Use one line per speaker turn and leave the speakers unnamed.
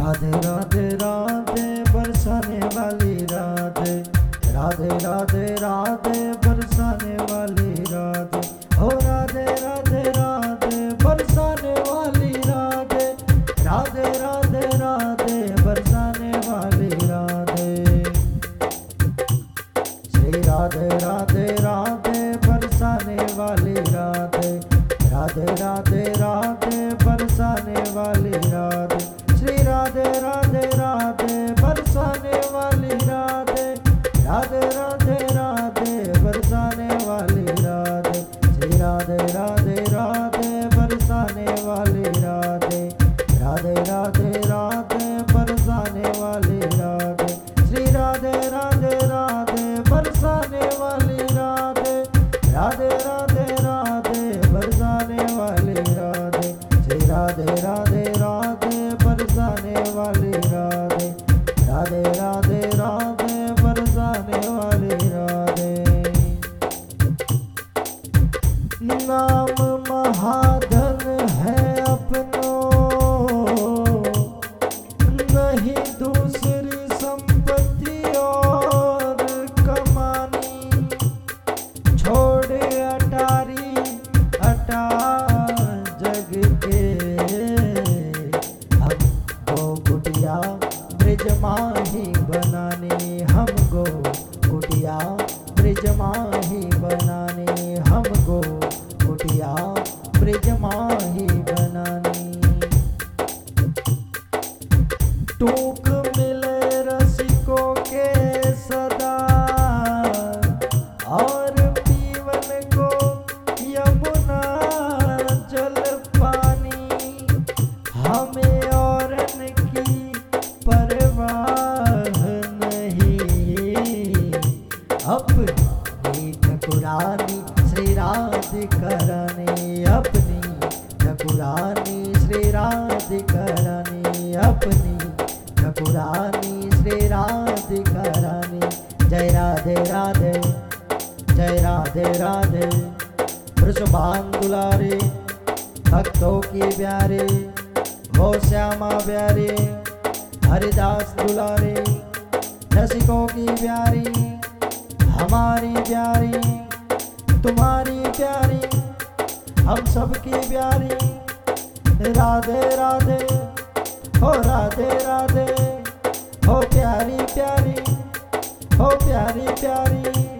राधे राधे राधे बरसाने वाली राधे राधे राधे राधे बरसाने वाली राधे हो राधे राधे राधे बरसाने वाली राधे राधे राधे राधे बरसाने वाली राधे श्री राधे राधे राधे बरसाने वाली राधे राधे राधे राधे राधे राधे बरसाने वाली राधे श्री राधे राधे राधे बरसाने वाली राधे राधे राधे राधे बरसाने वाली राधे श्री राधे राधे राधे बरसाने वाली राधे राधे राधे राधे बरसाने वाली राधे श्री राधे राधे राधे बरसाने वाली राधे राधे राधे नाम महाधन है अपनो। नहीं दूसरी संपत्ति और कमानी। छोड़ अटारी, अटा जग के। हमको कुटिया ब्रिज माही बनाने, हमको कुटिया ब्रिज माही बनाने, हमको माही बनानी। टूक मिले रसिकों के सदा, और पीवन को यमुना जल पानी, हमें औरन की परवाह नहीं। अपनी ठकुरानी श्री राधिकरानी अपनी ठकुरानी श्री राधिकरानी अपनी ठकुरानी श्री राधिकरानी जय राधे राधे, जय राधे राधे। वृषभान दुलारे भक्तों की प्यारे, हो श्यामा प्यारे, हरिदास दुलारे, रसिकों की प्यारी, हमारी प्यारी, तुम्हारी प्यारी, हम सबकी प्यारी। राधे राधे हो राधे राधे हो प्यारी प्यारी हो प्यारी प्यारी